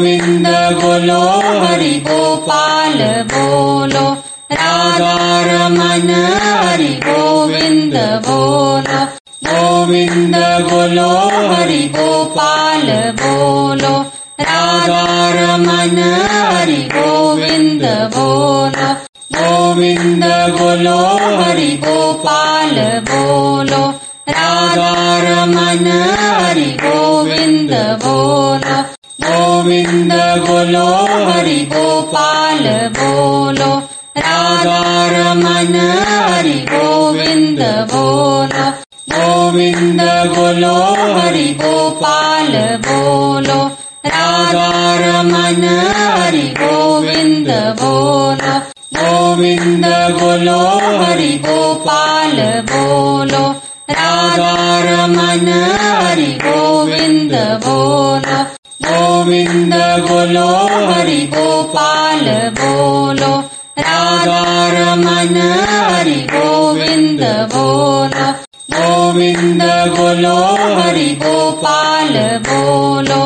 गोविन्द बोलो हरि गोपाल बोलो राधा रमन हरि गोविन्द बोलो गोविन्द बोलो हरि गोपाल बोलो राधा रमन हरि गोविन्द बोलो गोविन्द बोलो हरि गोपाल बोलो राधा रमन हरि गोविन्द बोलो गोविन्द बोलो हरि गोपाल बोलो राधा रमन हरि गोविन्द बोलो गोविन्द बोलो हरि गोपाल बोलो राधा रमन हरि गोविन्द बोलो गोविन्द बोलो हरि गोपाल बोलो राधा रमन हरि गोविन्द बोलो गोविन्द बोलो हरि गोपाल बोलो राधा रमन हरि गोविन्द बोलो गोविन्द बोलो हरि गोपाल बोलो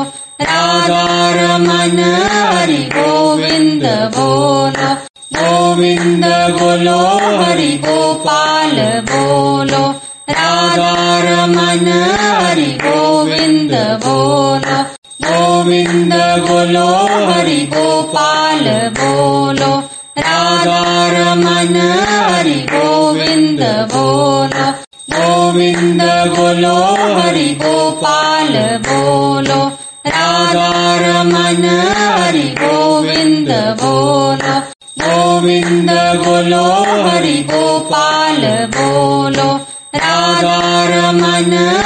राधा रमन हरि गोविन्द बोलो गोविन्द बोलो हरि गोपाल बोलो राधा रमन हरि गोविन्द बोलो गोविन्द बोलो हरि गोपाल बोलो, राधा रमन हरि गोविन्द बोलो। गोविन्द बोलो हरि गोपाल बोलो, राधा रमन हरि गोविन्द बोलो। गोविन्द बोलो हरि गोपाल बोलो, राधा रमन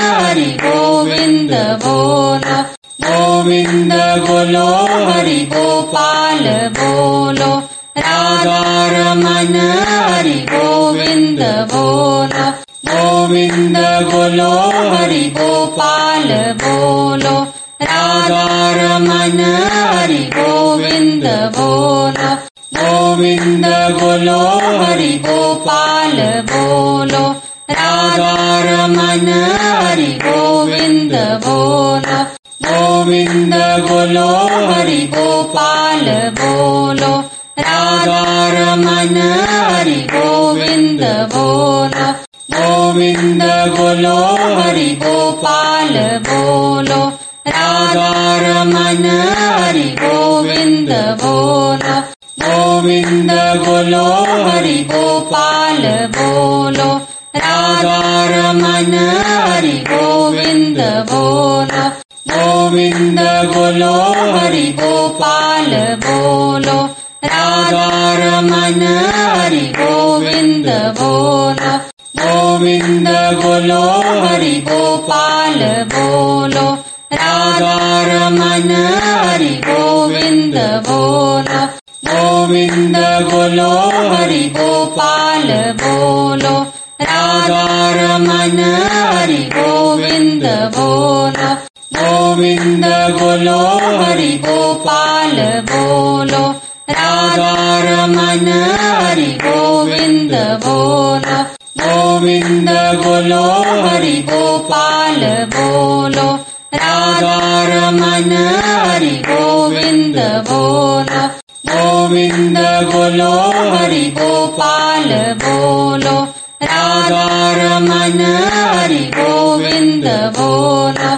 गोविन्द बोलो हरि गोपाल बोलो राधा रमन हरि गोविन्द बोलो गोविन्द बोलो हरि गोपाल बोलो राधा रमन हरि गोविन्द बोलो गोविन्द बोलो हरि गोपाल बोलो राधा रमन हरि गोविन्द बोलो गोविन्द बोलो हरि गोपाल बोलो राधा रमन हरि गोविन्द बोलो गोविन्द बोलो हरि गोपाल बोलो राधा रमन हरि गोविन्द बोलो गोविन्द बोलो हरि गोपाल बोलो राधा रमन हरि गोविन्द बोलो। गोविन्द बोलो हरि गोपाल बोलो। राधा रमन हरि गोविन्द बोलो। गोविन्द बोलो हरि गोपाल बोलो। राधा रमन हरि गोविन्द बोलो। गोविन्द बोलो हरि गोपाल बोलो। राधा रमन बोलो हरि गोपाल बोलो राधा रमन हरि गोविन्द बोलो गोविन्द बोलो हरि गोपाल बोलो राधा रमन हरि गोविन्द बोलो गोविन्द बोलो हरि गोपाल बोलो राधा रमन हरि गोविन्द बोलो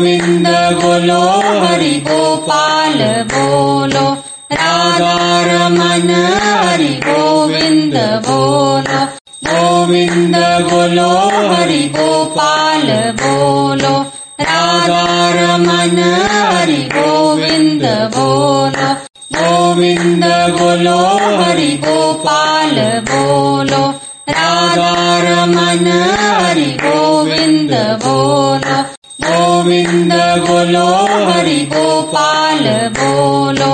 गोविन्द बोलो हरि गोपाल बोलो, राधा रमन हरि गोविन्द बोलो। गोविन्द बोलो हरि गोपाल बोलो, राधा रमन हरि गोविन्द बोलो। गोविन्द बोलो हरि गोपाल बोलो, राधा रमन हरि गोविंद बोलो। गोविंद बोलो हरि गोपाल बोलो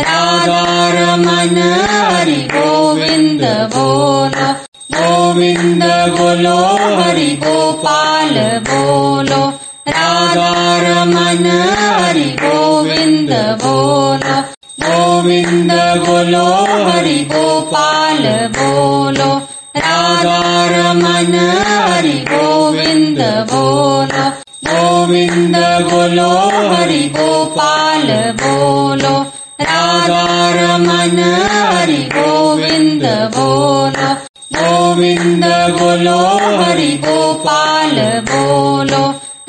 राधा रमन हरि गोविंद बोलो गोविंद बोलो हरि गोपाल बोलो राधा रमन हरि गोविंद बोलो गोविंद बोलो हरि गोपाल बोलो राधा रमन हरि गोविंद बोलो। गोविंद बोलो हरि गोपाल बोलो राधा रमन हरि गोविंद बोलो गोविंद बोलो हरि गोपाल बोलो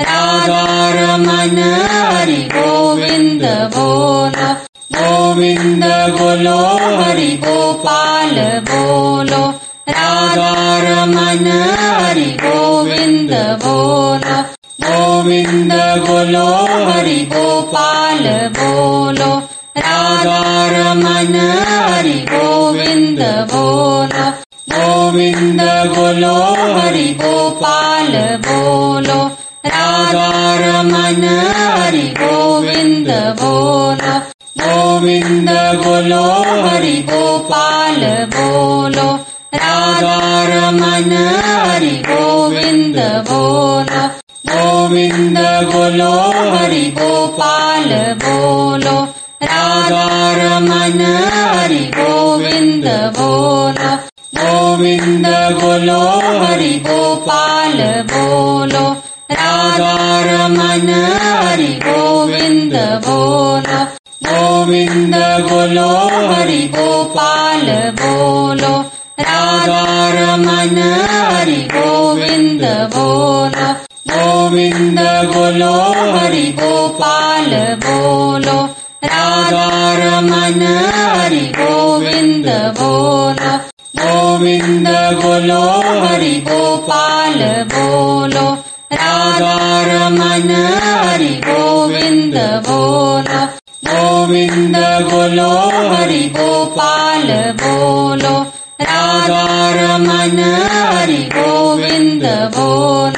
राधा रमन हरि गोविंद बोलो गोविंद बोलो हरि गोपाल बोलो राधा रमन हरि गोविंद बोलो। गोविंद बोलो हरि गोपाल बोलो, राधा रमन हरि गोविंद बोलो। गोविंद बोलो हरि गोपाल बोलो, राधा रमन हरि गोविंद बोलो। गोविंद बोलो हरि गोपाल बोलो, राधा रमन हरि गोविंद बोलो। गोविंद बोलो हरि गोपाल बोलो राधा रमन हरि गोविंद बोलो गोविंद बोलो हरि गोपाल बोलो राधा रमन हरि गोविंद बोलो गोविंद बोलो हरि गोपाल बोलो राधा रमन हरि गोविंद बोलो गोविंद बोलो हरि गोपाल बोलो राधा रमन हरि गोविंद बोलो गोविंद बोलो हरि गोपाल बोलो राधा रमन हरि गोविंद बोलो गोविंद बोलो हरि गोपाल बोलो राधा रमन हरि गोविंद बोलो।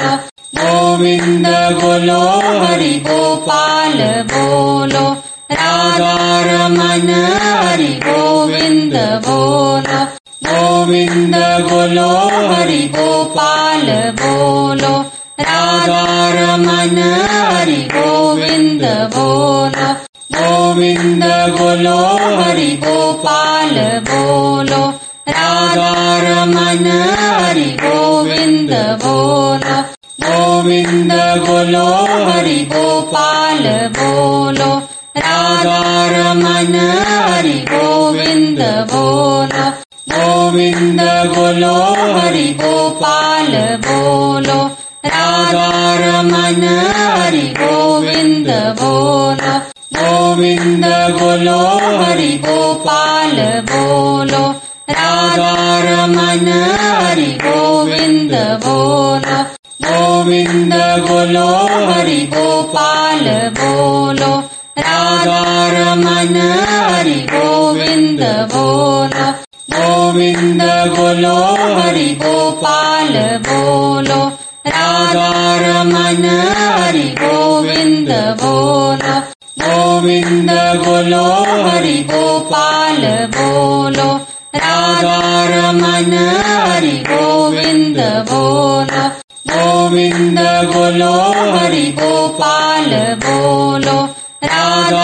बोलो हरि गोपाल बोलो राधा रमन हरि गोविंद बोलो गोविंद बोलो हरि गोपाल बोलो राधा रमन हरि गोविंद बोलो गोविंद बोलो हरि गोपाल बोलो राधा रमन हरि गोविंद बोलो गोविंद बोलो, हरि गोपाल बोलो। राधा रमन, हरि गोविंद बोलो। गोविंद बोलो, हरि गोपाल बोलो। राधा रमन, हरि गोविंद बोलो। गोविंद बोलो, हरि गोपाल बोलो। राधा रमन, हरि गोविंद बोलो। गोविंद बोलो हरि गोपाल बोलो राधा रमन हरि गोविंद बोलो गोविंद बोलो हरि गोपाल बोलो राधा रमन हरि गोविंद बोलो गोविंद बोलो हरि गोपाल बोलो राधा रमन हरि गोविंद बोलो गोविंद बोलो हरि गोपाल बोलो राधा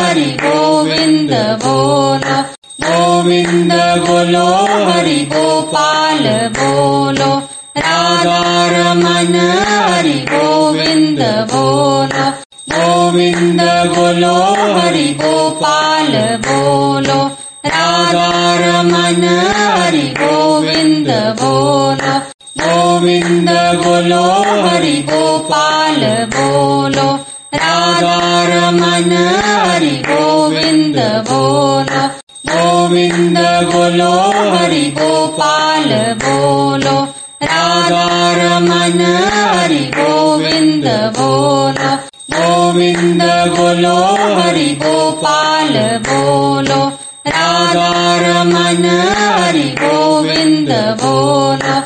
हरि गोविंद बोलो गोविंद बोलो हरि गोपाल बोलो राधा हरि गोविंद बोलो गोविंद बोलो हरि गोपाल बोलो राधा हरि गोविंद बोलो गोविंद बोलो हरि गोपाल बोलो, राधा रमन हरि गोविंद बोलो। गोविंद बोलो हरि गोपाल बोलो, राधा रमन हरि गोविंद बोलो। गोविंद बोलो हरि गोपाल बोलो, राधा रमन हरि गोविन्द बोलो।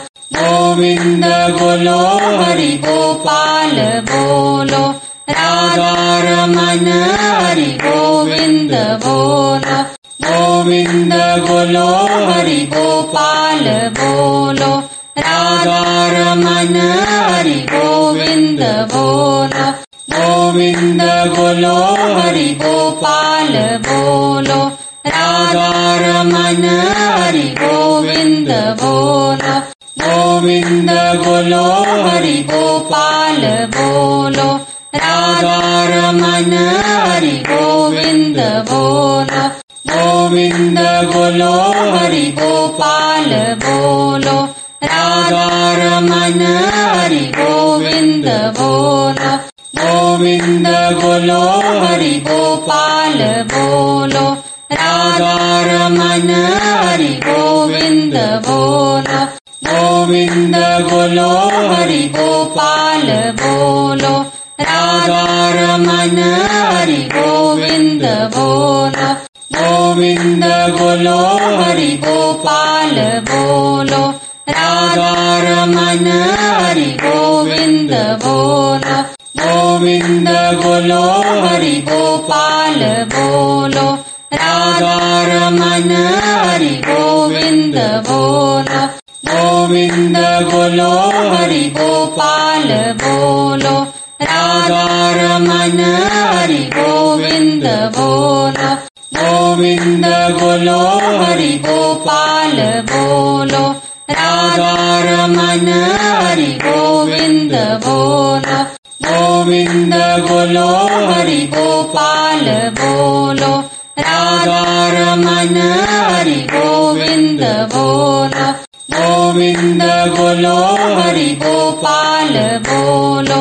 गोविन्द बोलो हरि गोपाल बोलो। राधा रमन हरि गोविन्द बोलो। गोविन्द बोलो हरि गोपाल बोलो। राधा रमन हरि गोविन्द बोलो। गोविन्द बोलो हरि गोपाल बोलो। राधा रमन हरि गोविन्द बोलो। गोविन्द बोलो हरि गोपाल बोलो राधा रमन हरि गोविन्द बोलो गोविन्द बोलो हरि गोपाल बोलो राधा रमन हरि गोविन्द बोलो गोविन्द बोलो हरि गोपाल बोलो राधा रमन हरि गोविन्द बोलो गोविन्द बोलो हरि गोपाल बोलो। राधा रमन हरि गोविन्द बोलो। गोविन्द बोलो हरि गोपाल बोलो। राधा रमन हरि गोविन्द बोलो। गोविन्द बोलो हरि गोपाल बोलो। राधा रमन हरि गोविन्द बोलो। गोविन्द बोलो हरि गोपाल बोलो राधा रमन हरि गोविन्द बोलो गोविन्द बोलो हरि गोपाल बोलो राधा रमन हरि गोविन्द बोलो गोविन्द बोलो हरि गोपाल बोलो राधा रमन हरि गोविन्द बोलो गोविन्द बोलो हरि गोपाल बोलो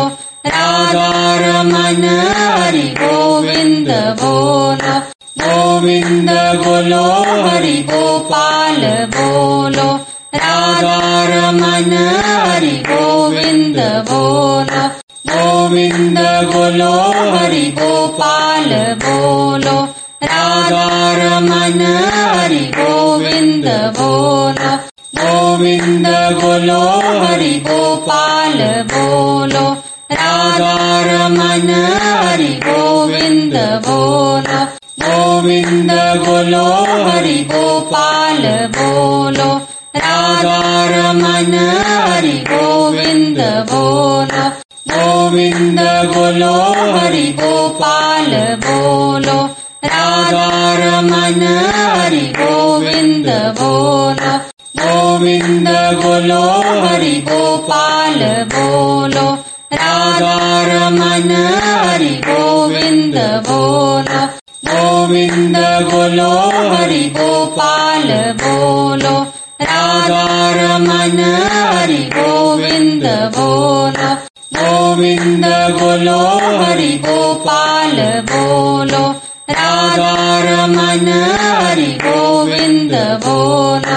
राधा रमन हरि गोविन्द बोलो गोविन्द बोलो हरि गोपाल बोलो राधा रमन हरि गोविन्द बोलो गोविन्द बोलो हरि गोपाल बोलो राधा रमन हरि गोविन्द बोलो गोविन्द बोलो हरि गोपाल बोलो राधा रमन हरि गोविन्द बोलो गोविन्द बोलो हरि गोपाल बोलो राधा रमन हरि गोविन्द बोलो गोविन्द बोलो हरि गोपाल बोलो राधा रमन हरि गोविन्द बोलो गोविन्द बोलो हरि गोपाल बोलो राधा रमन हरि गोविन्द बोलो गोविन्द बोलो हरि गोपाल बोलो राधा रमन हरि गोविन्द बोलो गोविन्द बोलो हरि गोपाल बोलो राधा रमन हरि गोविन्द बोलो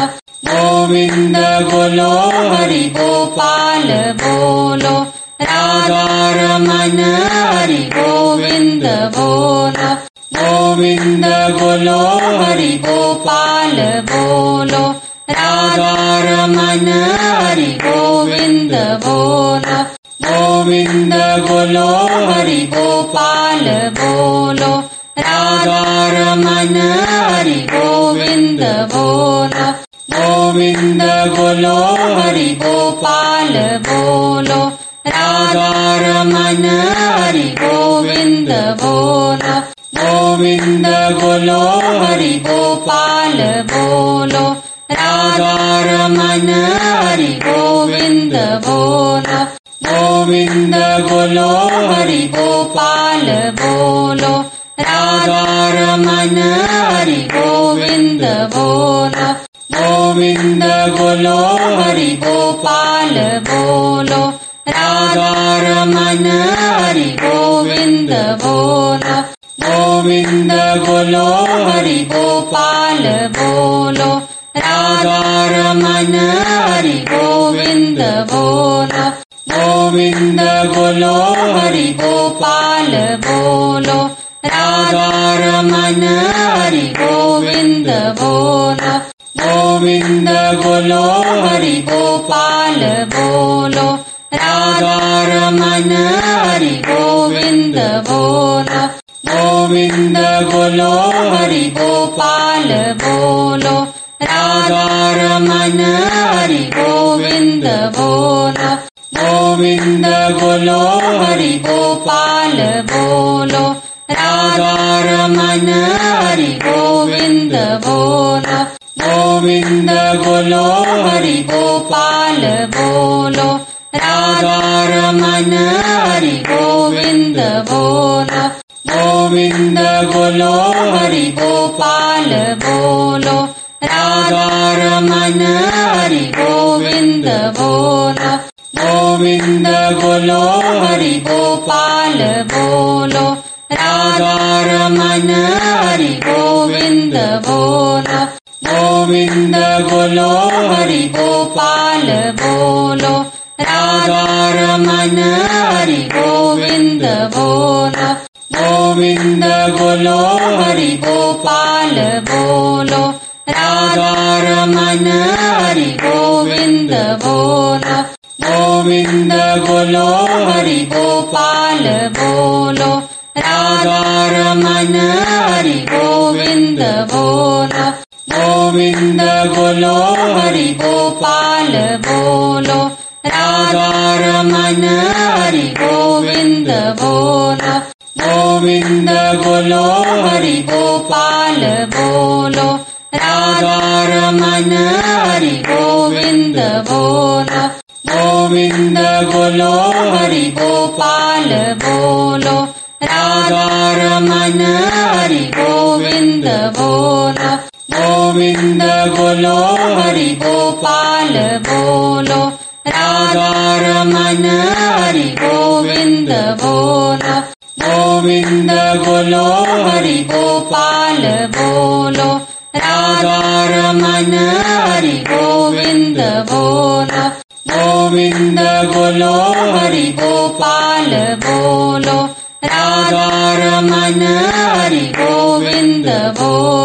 गोविन्द बोलो हरि गोपाल बोलो। राधा रमन हरि गोविन्द बोलो। गोविन्द बोलो हरि गोपाल बोलो। राधा रमन हरि गोविन्द बोलो। गोविन्द बोलो हरि गोपाल बोलो। राधा रमन हरि गोविन्द बोलो। गोविन्द बोलो हरि गोपाल बोलो राधा रमन हरि गोविन्द बोलो गोविन्द बोलो हरि गोपाल बोलो राधा रमन हरि गोविन्द बोलो गोविन्द बोलो हरि गोपाल बोलो राधा रमन हरि गोविन्द बोलो गोविन्द बोलो हरि गोपाल बोलो राधा रमन हरि गोविन्द बोलो गोविन्द बोलो हरि गोपाल बोलो राधा रमन हरि गोविन्द बोलो गोविन्द बोलो हरि गोपाल बोलो राधा रमन हरि गोविन्द बोलो गोविन्द बोलो हरि गोपाल बोलो राधारमण हरि गोविन्द बोलो गोविन्द बोलो हरि गोपाल बोलो राधारमण हरि गोविन्द बोलो गोविन्द बोलो हरि गोपाल बोलो राधारमण हरि गोविन्द बोलो गोविन्द बोलो हरि गोपाल बोलो, राधारमण हरि गोविन्द बोलो गोविन्द बोलो हरि गोपाल बोलो, राधारमण हरि गोविन्द बोलो गोविन्द बोलो बोलो हरि गोपाल बोलो राधारमण हरि गोविन्द बोलो गोविन्द बोलो हरि गोपाल बोलो राधारमण हरि गोविन्द बोलो गोविन्द बोलो हरि गोपाल बोलो राधारमण हरि गोविन्द बोलो गोविन्द बोलो हरि गोपाल बोलो, राधारमण हरि गोविन्द बोलो गोविन्द बोलो हरि गोपाल बोलो, राधारमण हरि गोविन्द बोलो गोविन्द बोलो हरि गोपाल बोलो, राधारमण हरि गोविन्द बोलो गोविन्द बोलो हरि गोपाल बोलो राधारमण हरि गोविन्द बोलो गोविन्द बोलो हरि गोपाल बोलो राधारमण हरि गोविन्द बोलो गोविन्द बोलो हरि गोपाल बोलो राधारमण हरि गोविन्द बोलो गोविन्द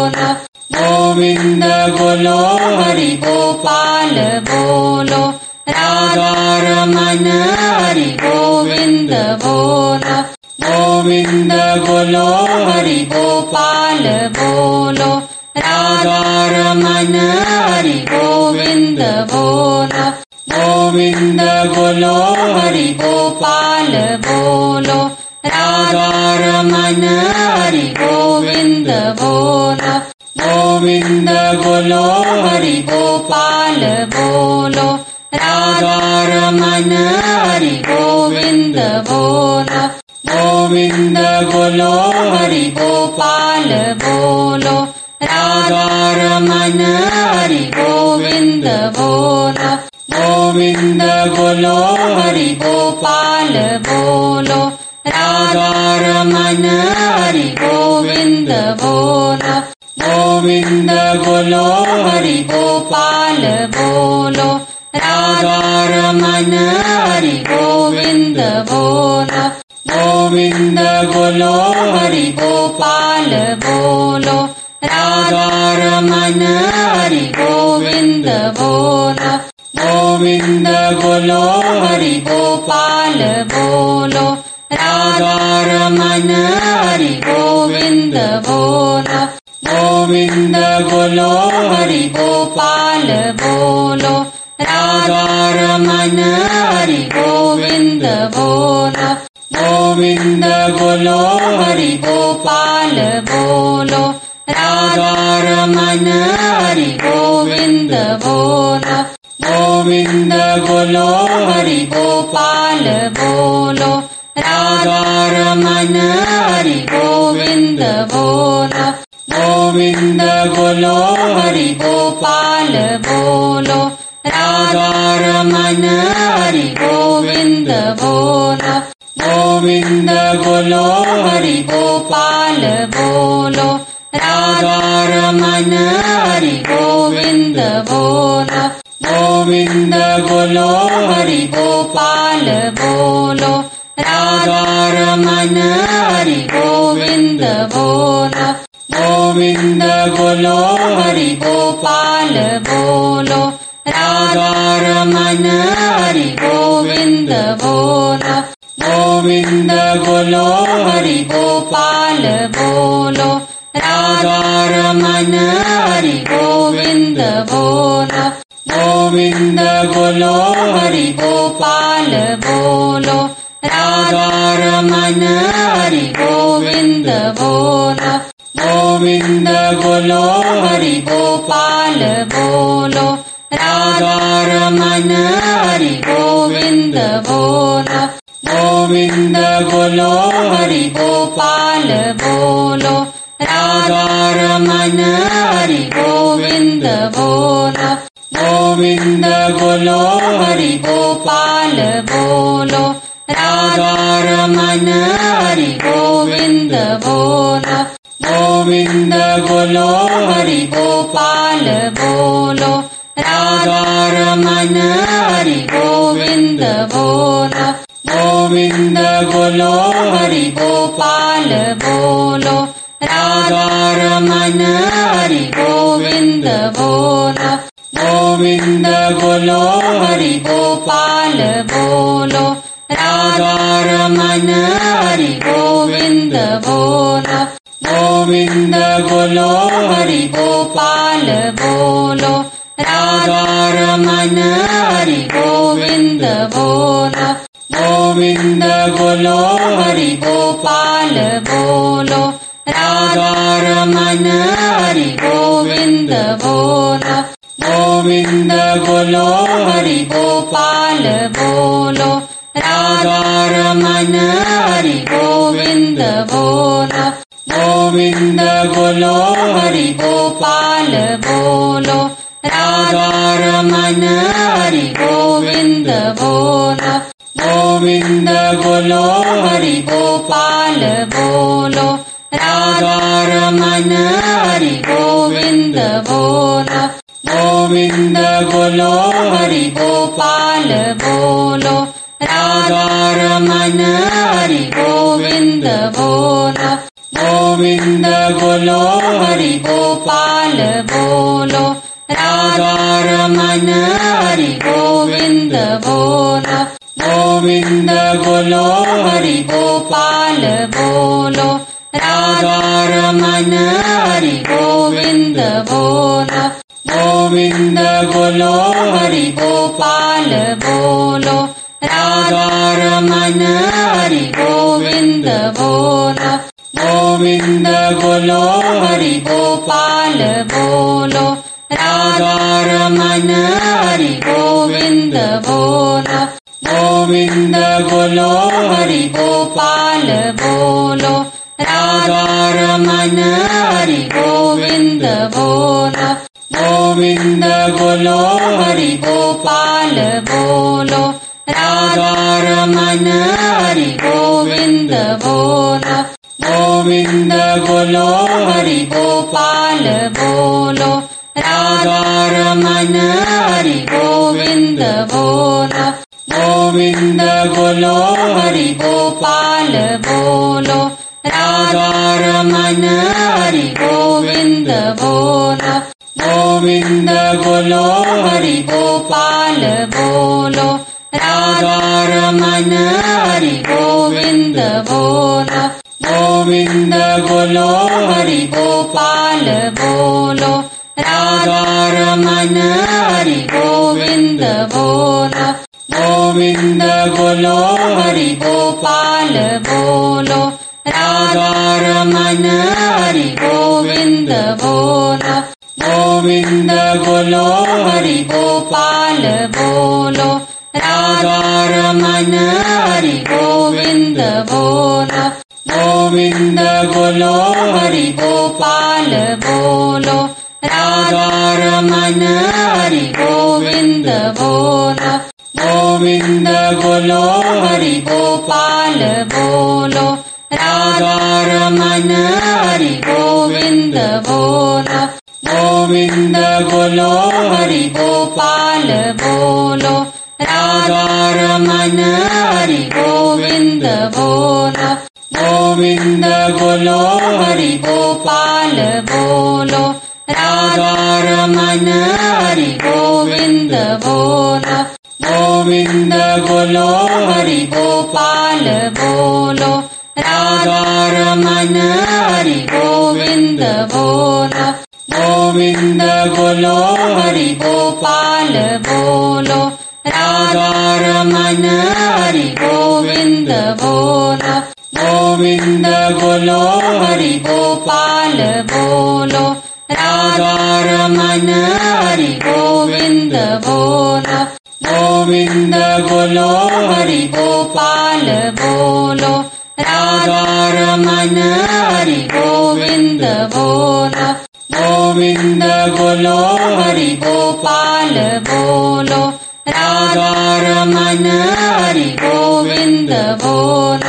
बोलो हरि गोपाल बोलो राधारमण हरि गोविन्द बोलो गोविन्द बोलो हरि गोपाल बोलो राधारमण हरि गोविन्द बोलो गोविन्द बोलो हरि गोपाल बोलो राधारमण हरि गोविन्द बोलो गोविन्द बोलो हरि गोपाल बोलो राधारमण हरि गोविन्द बोलो। गोविन्द बोलो हरि गोपाल बोलो राधारमण हरि गोविन्द बोलो। गोविन्द बोलो हरि गोपाल बोलो राधारमण हरि गोविन्द बोलो। गोविन्द बोलो हरि गोपाल बोलो राधारमण हरि गोविन्द बोलो गोविन्द बोलो हरि गोपाल बोलो राधारमण हरि गोविन्द बोलो गोविन्द बोलो हरि गोपाल बोलो राधारमण हरि गोविन्द बोलो गोविन्द बोलो हरि गोपाल बोलो, राधारमण हरि गोविन्द बोलो गोविन्द बोलो हरि गोपाल बोलो, राधारमण हरि गोविन्द बोलो गोविन्द बोलो हरि गोपाल बोलो, राधारमण हरि गोविन्द बोलो गोविन्द बोलो हरि गोपाल बोलो राधारमण हरि गोविन्द बोलो। गोविन्द बोलो हरि गोपाल बोलो राधारमण हरि गोविन्द बोलो। गोविन्द बोलो हरि गोपाल बोलो राधारमण हरि गोविन्द बोलो। गोविन्द बोलो हरि गोपाल बोलो। राधा रमन हरि गोविन्द बोलो। गोविन्द बोलो हरि गोपाल बोलो। राधा रमन हरि गोविन्द बोलो। गोविन्द बोलो हरि गोपाल बोलो। राधा रमन हरि गोविन्द बोलो। गोविन्द बोलो हरि गोपाल बोलो राधा रमन हरि गोविन्द बोलो गोविन्द बोलो हरि गोपाल बोलो राधा रमन हरि गोविन्द बोलो गोविन्द बोलो हरि गोपाल बोलो राधा रमन हरि गोविन्द बोलो गोविन्द बोलो हरि गोपाल बोलो राधा रमन हरि गोविन्द बोलो गोविन्द बोलो हरि गोपाल बोलो राधा रमन हरि गोविन्द बोलो गोविन्द बोलो हरि गोपाल बोलो राधा रमन हरि गोविन्द बोलो गोविन्द बोलो हरि गोपाल बोलो राधा रमन हरि गोविन्द बोलो गोविन्द बोलो हरि गोपाल बोलो राधा रमन हरि गोविन्द बोलो गोविन्द बोलो हरि गोपाल बोलो राधा रमन हरि गोविन्द बोलो गोविन्द बोलो हरि गोपाल बोलो, राधा रमन हरि गोविन्द बोलो। गोविन्द बोलो हरि गोपाल बोलो, राधा रमन हरि गोविन्द बोलो। गोविन्द बोलो हरि गोपाल बोलो, राधा रमन हरि गोविन्द बोलो। बोलो हरि गोपाल बोलो राधा रमन हरि गोविन्द बोलो गोविन्द बोलो हरि गोपाल बोलो राधा रमन हरि गोविन्द बोलो गोविन्द बोलो हरि गोपाल बोलो राधा रमन हरि गोविन्द बोलो गोविन्द बोलो हरि गोपाल बोलो राधा रमन हरि गोविन्द बोलो गोविन्द बोलो हरि गोपाल बोलो राधा रमन हरि गोविन्द बोलो गोविन्द बोलो हरि गोपाल बोलो राधा रमन हरि गोविन्द बोलो गोविन्द बोलो हरि गोपाल बोलो राधा रमन हरि गोविन्द बोलो गोविन्द बोलो हरि गोपाल बोलो राधा रमन हरि गोविन्द बोलो गोविन्द बोलो हरि गोपाल गोविन्द बोलो हरि गोपाल बोलो राधा रमन हरि गोविन्द बोलो गोविन्द बोलो हरि गोपाल बोलो राधा रमन हरि गोविन्द बोलो गोविन्द बोलो हरि गोपाल बोलो राधा रमन हरि गोविन्द बोलो गोविन्द बोलो हरि गोपाल बोलो, राधा रमन हरि गोविन्द बोलो। गोविन्द बोलो हरि गोपाल बोलो, राधा रमन हरि गोविन्द बोलो। गोविन्द बोलो हरि गोपाल बोलो हरि गोपाल बोलो राधा रमन हरि गोविन्द बोलो गोविन्द बोलो हरि गोपाल बोलो राधा रमन हरि गोविन्द बोलो गोविन्द बोलो हरि गोपाल बोलो राधा रमन हरि गोविंद बोलो गोविंद बोलो हरि गोपाल बोलो। राधा रमन हरि गोविंद बोलो। गोविंद बोलो हरि गोपाल बोलो। राधा रमन हरि गोविंद बोलो। गोविंद बोलो हरि गोपाल बोलो। राधा रमन हरि गोविंद बोलो।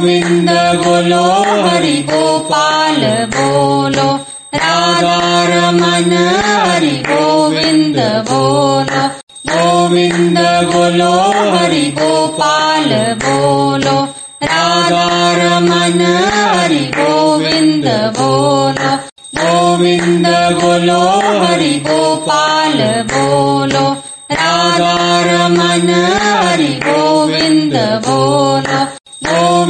गोविंद बोलो हरि गोपाल बोलो। राधा रमन हरि गोविंद बोलो। गोविंद बोलो हरि गोपाल बोलो। राधा रमन हरि गोविंद बोलो। गोविंद बोलो हरि गोपाल बोलो। राधा रमन हरि गोविंद बोलो।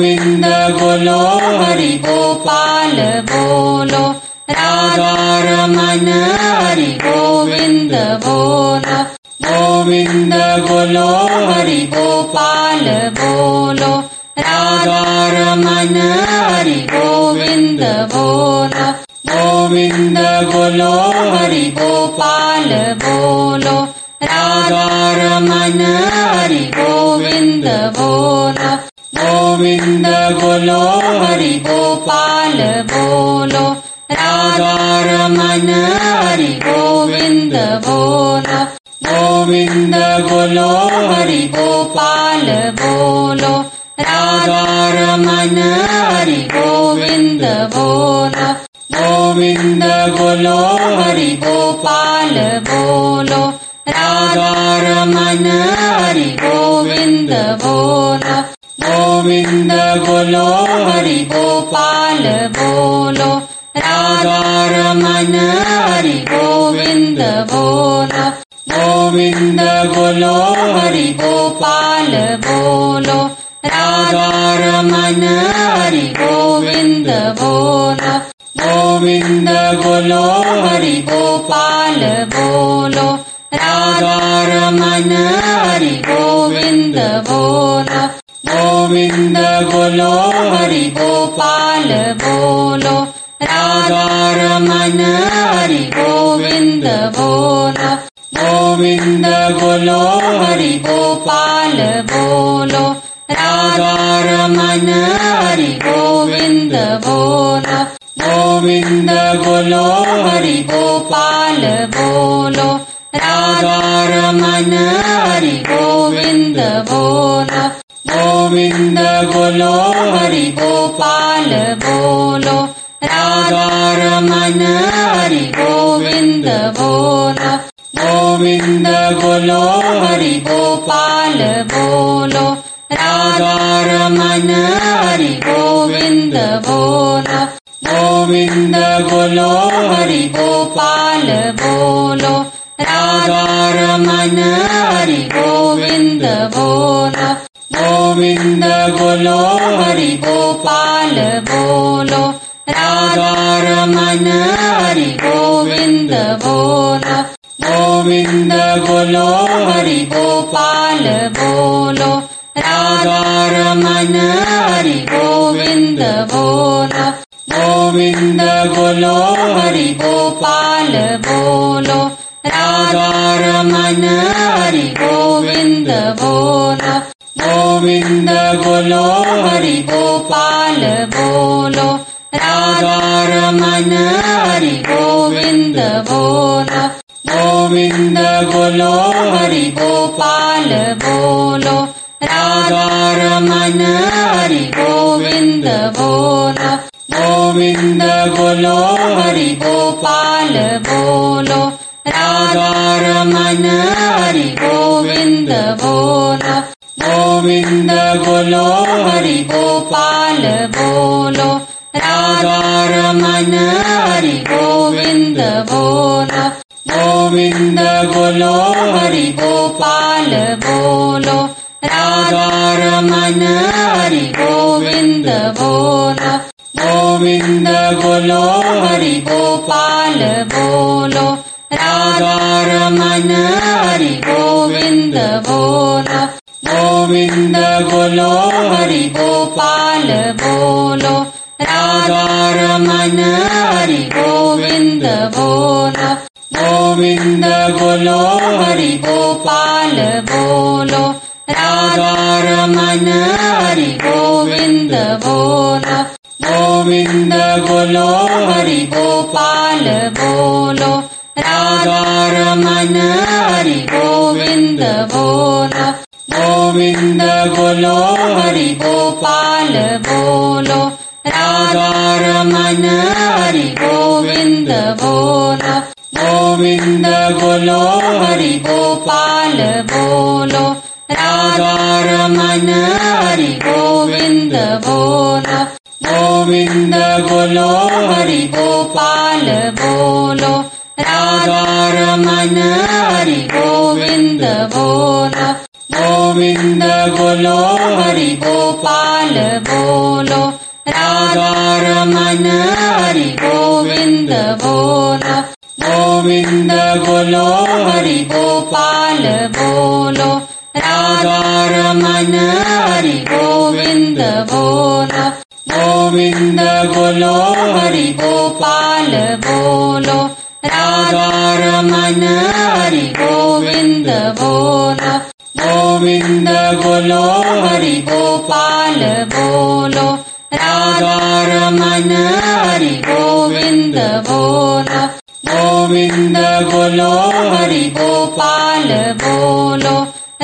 गोविंद बोलो हरि गोपाल बोलो राधा रमन हरि गोविंद बोलो गोविंद बोलो हरि गोपाल बोलो राधा रमन हरि गोविंद बोलो गोविंद बोलो हरि गोपाल बोलो राधा रमन हरि गोविंद बोलो गोविंद बोलो हरि गोपाल बोलो राधा रमन हरि गोविंद बोलो गोविंद बोलो हरि गोपाल बोलो राधा रमन हरि गोविंद बोलो गोविंद बोलो हरि गोपाल बोलो राधा रमन हरि गोविंद बोलो। बोलो हरि गोपाल बोलो राधा रमन हरि गोविंद बोलो गोविंद बोलो हरि गोपाल बोलो राधा रमन हरि गोविंद बोलो गोविंद बोलो हरि गोपाल बोलो राधा रमन हरि गोविंद बोलो गोविंद बोलो हरि गोपाल बोलो, राधा रमन हरि गोविंद बोलो। गोविंद बोलो हरि गोपाल बोलो, राधा रमन हरि गोविंद बोलो। गोविंद बोलो हरि गोपाल बोलो, राधा रमन हरि गोविंद बोलो। गोविंद बोलो, हरि गोपाल बोलो। राधा रमन, हरि गोविंद बोलो। गोविंद बोलो, हरि गोपाल बोलो। राधा रमन, हरि गोविंद बोलो। गोविंद बोलो, हरि गोपाल बोलो। राधा रमन, हरि गोविंद बोलो। गोविंद बोलो हरि गोपाल बोलो। राधा रमन हरि गोविंद बोलो। गोविंद बोलो हरि गोपाल बोलो। राधा रमन हरि गोविंद बोलो। गोविंद बोलो हरि गोपाल बोलो। राधा रमन हरि गोविंद बोलो। गोविंद बोलो हरि गोपाल बोलो, राधा रमन हरि गोविंद बोलो। गोविंद बोलो हरि गोपाल बोलो, राधा रमन हरि गोविंद बोलो। गोविंद बोलो हरि गोपाल बोलो, राधा रमन हरि गोविंद बोलो। गोविंद बोलो हरि गोपाल बोलो राधा रमन हरि गोविंद बोलो गोविन्द बोलो हरि गोपाल बोलो राधा रमन हरि गोविन्द बोलो गोविन्द बोलो हरि गोपाल बोलो राधा रमन हरि गोविन्द बोलो गोविन्द बोलो हरि गोपाल बोलो राधा रमन हरि गोविन्द बोलो गोविन्द बोलो हरि गोपाल बोलो राधा रमन हरि गोविन्द बोलो गोविन्द बोलो हरि गोपाल बोलो राधा रमन हरि गोविन्द बोलो गोविन्द बोलो हरि गोपाल बोलो, राधा रमन हरि गोविंद बोलो। गोविंद बोलो हरि गोपाल बोलो, राधा रमन हरि गोविंद बोलो। गोविंद बोलो हरि गोपाल बोलो, राधा रमन हरि गोविंद बोलो। गोविन्द बोलो हरि गोपाल बोलो राधा रमन हरि गोविन्द बोलो गोविन्द बोलो हरि गोपाल बोलो राधा रमन हरि गोविन्द बोलो गोविन्द बोलो हरि गोपाल बोलो राधा रमन हरि गोविन्द बोलो गोविन्द बोलो हरि गोपाल बोलो राधा रमन हरि गोविन्द बोलो गोविन्द बोलो हरि गोपाल बोलो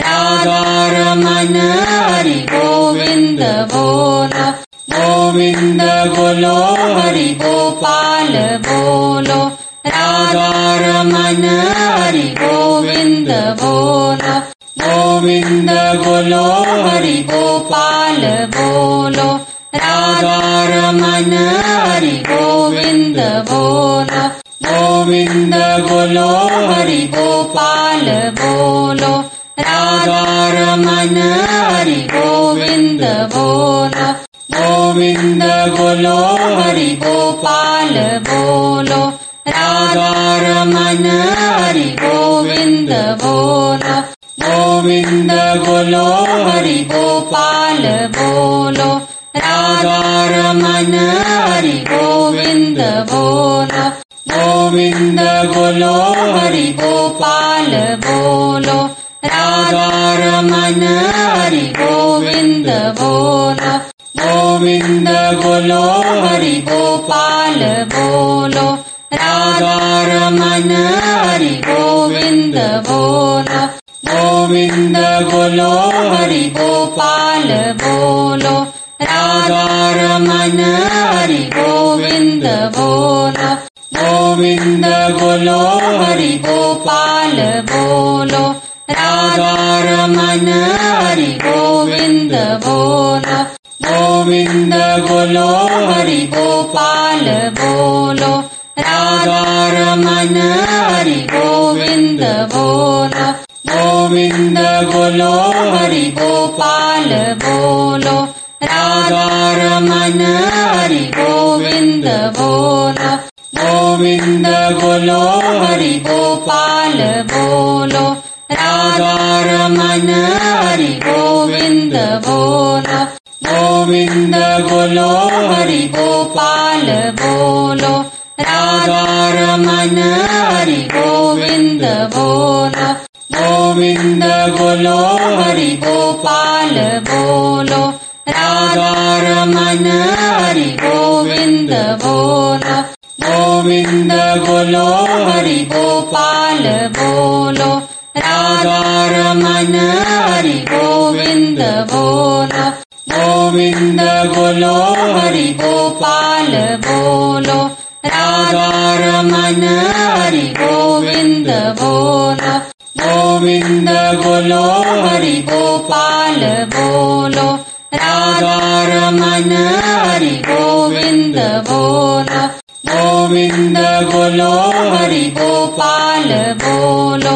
राधा रमन हरि गोविन्द बोलो गोविन्द बोलो हरि गोपाल बोलो राधा रमन हरि गोविन्द बोलो गोविन्द बोलो हरि गोपाल बोलो राधा रमन हरि गोविन्द बोलो गोविन्द बोलो हरि गोपाल बोलो राधा रमन हरि गोविन्द बोलो गोविन्द बोलो हरि गोपाल बोलो राधा रमन हरि गोविन्द बोलो गोविन्द बोलो हरि गोपाल बोलो राधा रमन हरि गोविन्द बोलो गोविन्द बोलो हरि गोपाल बोलो राधा रमन हरि गोविन्द बोलो गोविन्द बोलो हरि गोपाल बोलो राधा रमन हरि गोविन्द बोलो गोविन्द बोलो हरि गोपाल बोलो। राधा रमन हरि गोविन्द बोलो। गोविन्द बोलो हरि गोपाल बोलो। राधा रमन हरि गोविन्द बोलो। गोविन्द बोलो हरि गोपाल बोलो। राधा रमन हरि गोविन्द बोलो। गोविन्द बोलो हरि गोपाल बोलो, राधा रमन हरि गोविन्द बोलो। गोविन्द बोलो हरि गोपाल बोलो, राधा रमन हरि गोविन्द बोलो। गोविन्द बोलो हरि गोपाल बोलो, राधा रमन हरि गोविन्द बोलो। गोविन्द बोलो हरि गोपाल बोलो राधा रमन हरि गोविन्द बोलो गोविन्द बोलो हरि गोपाल बोलो राधा रमन हरि गोविन्द बोलो गोविन्द बोलो हरि गोपाल बोलो राधा रमन हरि गोविन्द बोलो गोविन्द बोलो हरि गोपाल बोलो राधा रमन हरि गोविन्द बोलो गोविन्द बोलो हरि गोपाल बोलो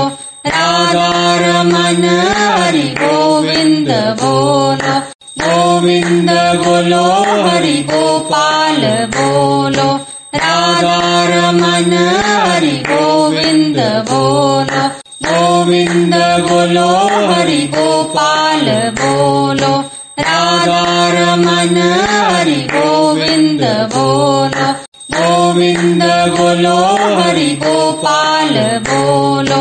राधा रमन हरि गोविन्द बोलो गोविन्द बोलो हरि गोपाल बोलो राधा रमन हरि गोविन्द बोलो गोविन्द बोलो हरि गोपाल बोलो राधा रमन हरि गोविन्द बोलो गोविन्द बोलो हरि गोपाल बोलो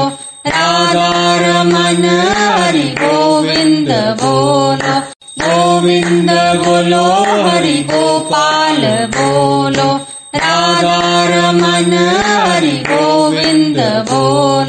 राधा रमन हरि गोविन्द बोलो गोविन्द बोलो हरि गोपाल बोलो राधा रमन हरि गोविन्द बोलो।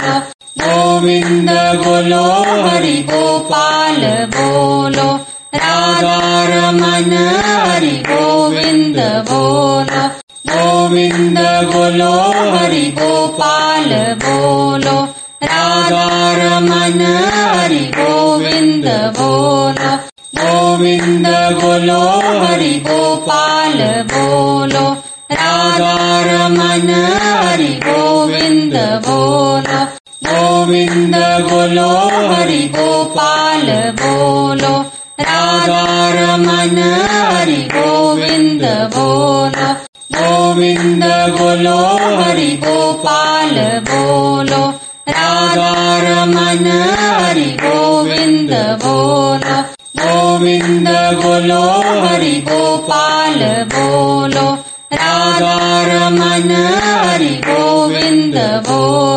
गोविन्द बोलो हरि गोपाल बोलो। राधा रमन हरि गोविन्द बोलो। गोविन्द बोलो हरि गोपाल बोलो। राधा रमन हरि गोविन्द बोलो। गोविन्द बोलो हरि गोपाल बोलो। राधा रमन हरि गोविन्द बोलो। गोविन्द बोलो, हरि गोपाल बोलो। राधा रमन हरि गोविन्द बोलो। गोविन्द बोलो, हरि गोपाल बोलो। राधा रमन हरि गोविन्द बोलो। गोविन्द बोलो, हरि गोपाल बोलो। राधा रमन हरि गोविन्द बोलो।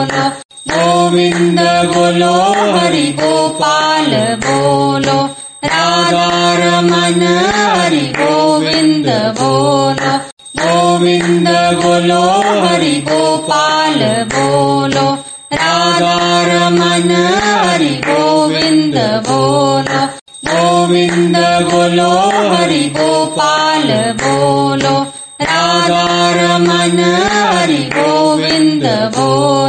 गोविन्द बोलो हरि गोपाल बोलो राधा रमन हरि गोविन्द बोलो गोविन्द बोलो हरि गोपाल बोलो राधा रमन हरि गोविन्द बोलो गोविन्द बोलो हरि गोपाल बोलो राधा रमन हरि गोविन्द बोलो।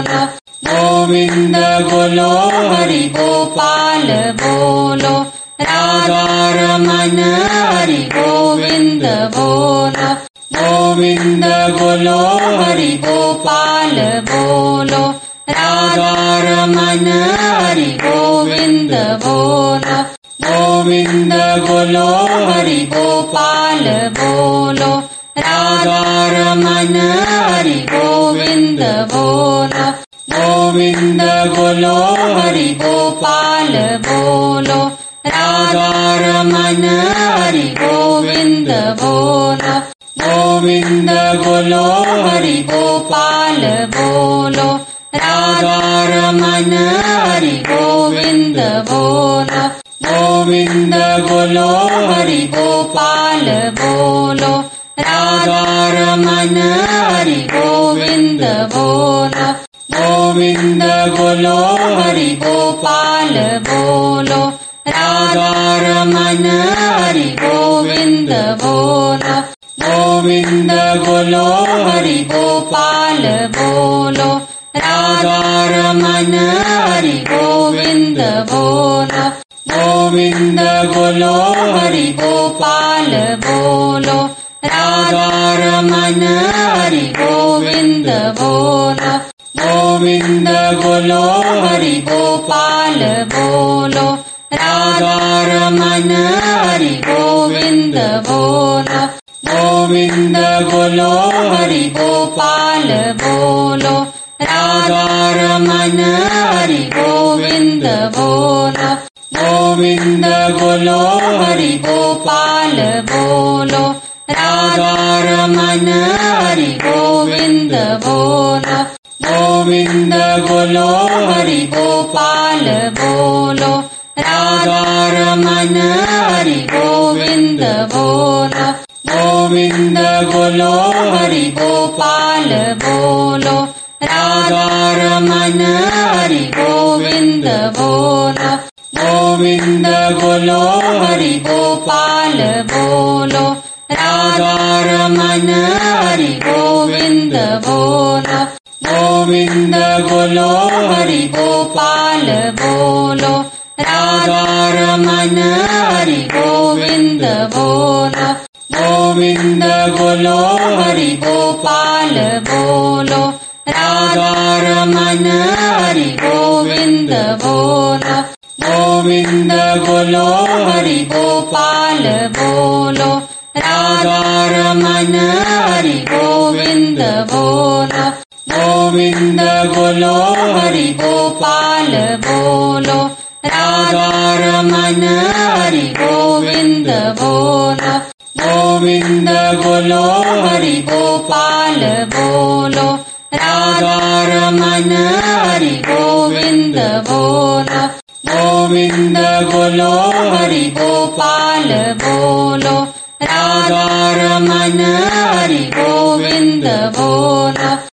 बोलो हरि गोपाल बोलो राधा रमन हरि गोविन्द बोलो गोविन्द बोलो हरि गोपाल बोलो राधा रमन हरि गोविन्द बोलो गोविन्द बोलो हरि गोपाल बोलो राधा रमन हरि गोविन्द बोलो गोविन्द बोलो हरि गोपाल बोलो, राधा रमन हरि गोविन्द बोलो। गोविन्द बोलो हरि गोपाल बोलो, राधा रमन हरि गोविन्द बोलो। गोविन्द बोलो हरि गोपाल बोलो, राधा रमन हरि गोविन्द बोलो। गोविन्द बोलो हरि गोपाल बोलो राधा रमन हरि गोविन्द बोलो गोविन्द बोलो हरि गोपाल बोलो राधा रमन हरि गोविन्द बोलो गोविन्द बोलो हरि गोपाल बोलो राधा रमन हरि गोविन्द बोलो गोविन्द बोलो हरि गोपाल बोलो राधा रमन हरि गोविन्द बोलो गोविन्द बोलो हरि गोपाल बोलो राधा रमन हरि गोविन्द बोलो गोविन्द बोलो हरि गोपाल बोलो राधा रमन हरि गोविन्द बोलो गोविन्द बोलो हरि गोपाल बोलो राधा रमन हरि गोविन्द बोलो गोविन्द बोलो हरि गोपाल बोलो राधा रमन हरि गोविन्द बोलो गोविन्द बोलो हरि गोपाल बोलो राधा रमन हरि गोविन्द बोलो गोविन्द बोलो हरि गोपाल बोलो राधा रमन हरि गोविन्द बोलो गोविन्द बोलो हरि गोपाल बोलो राधा रमन हरि गोविन्द गोविन्द बोलो गोविन्द बोलो हरि गोपाल बोलो राधारमण हरि गोविन्द बोलो गोविन्द बोलो हरि गोपाल बोलो, राधारमण हरि गोविन्द बोलो गोविन्द बोलो हरि गोपाल बोलो, राधारमण हरि गोविन्द बोलो गोविन्द बोलो हरि गोपाल बोलो, राधारमण हरि गोविन्द बोलो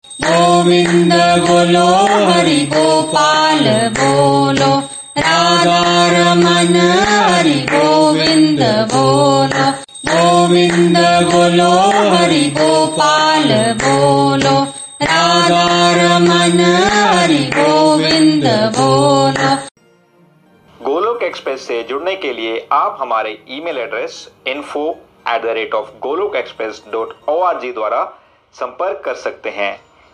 गोविन्द बोलो हरि गोपाल बोलो राधारमण हरि गोविन्द बोलो। गोविन्द बोलो हरि गोपाल बोलो राधारमण हरि गोविन्द बोलो। गोलोक एक्सप्रेस से जुड़ने के लिए आप हमारे email address info at the rate of Golok express dot O R G द्वारा संपर्क कर सकते हैं।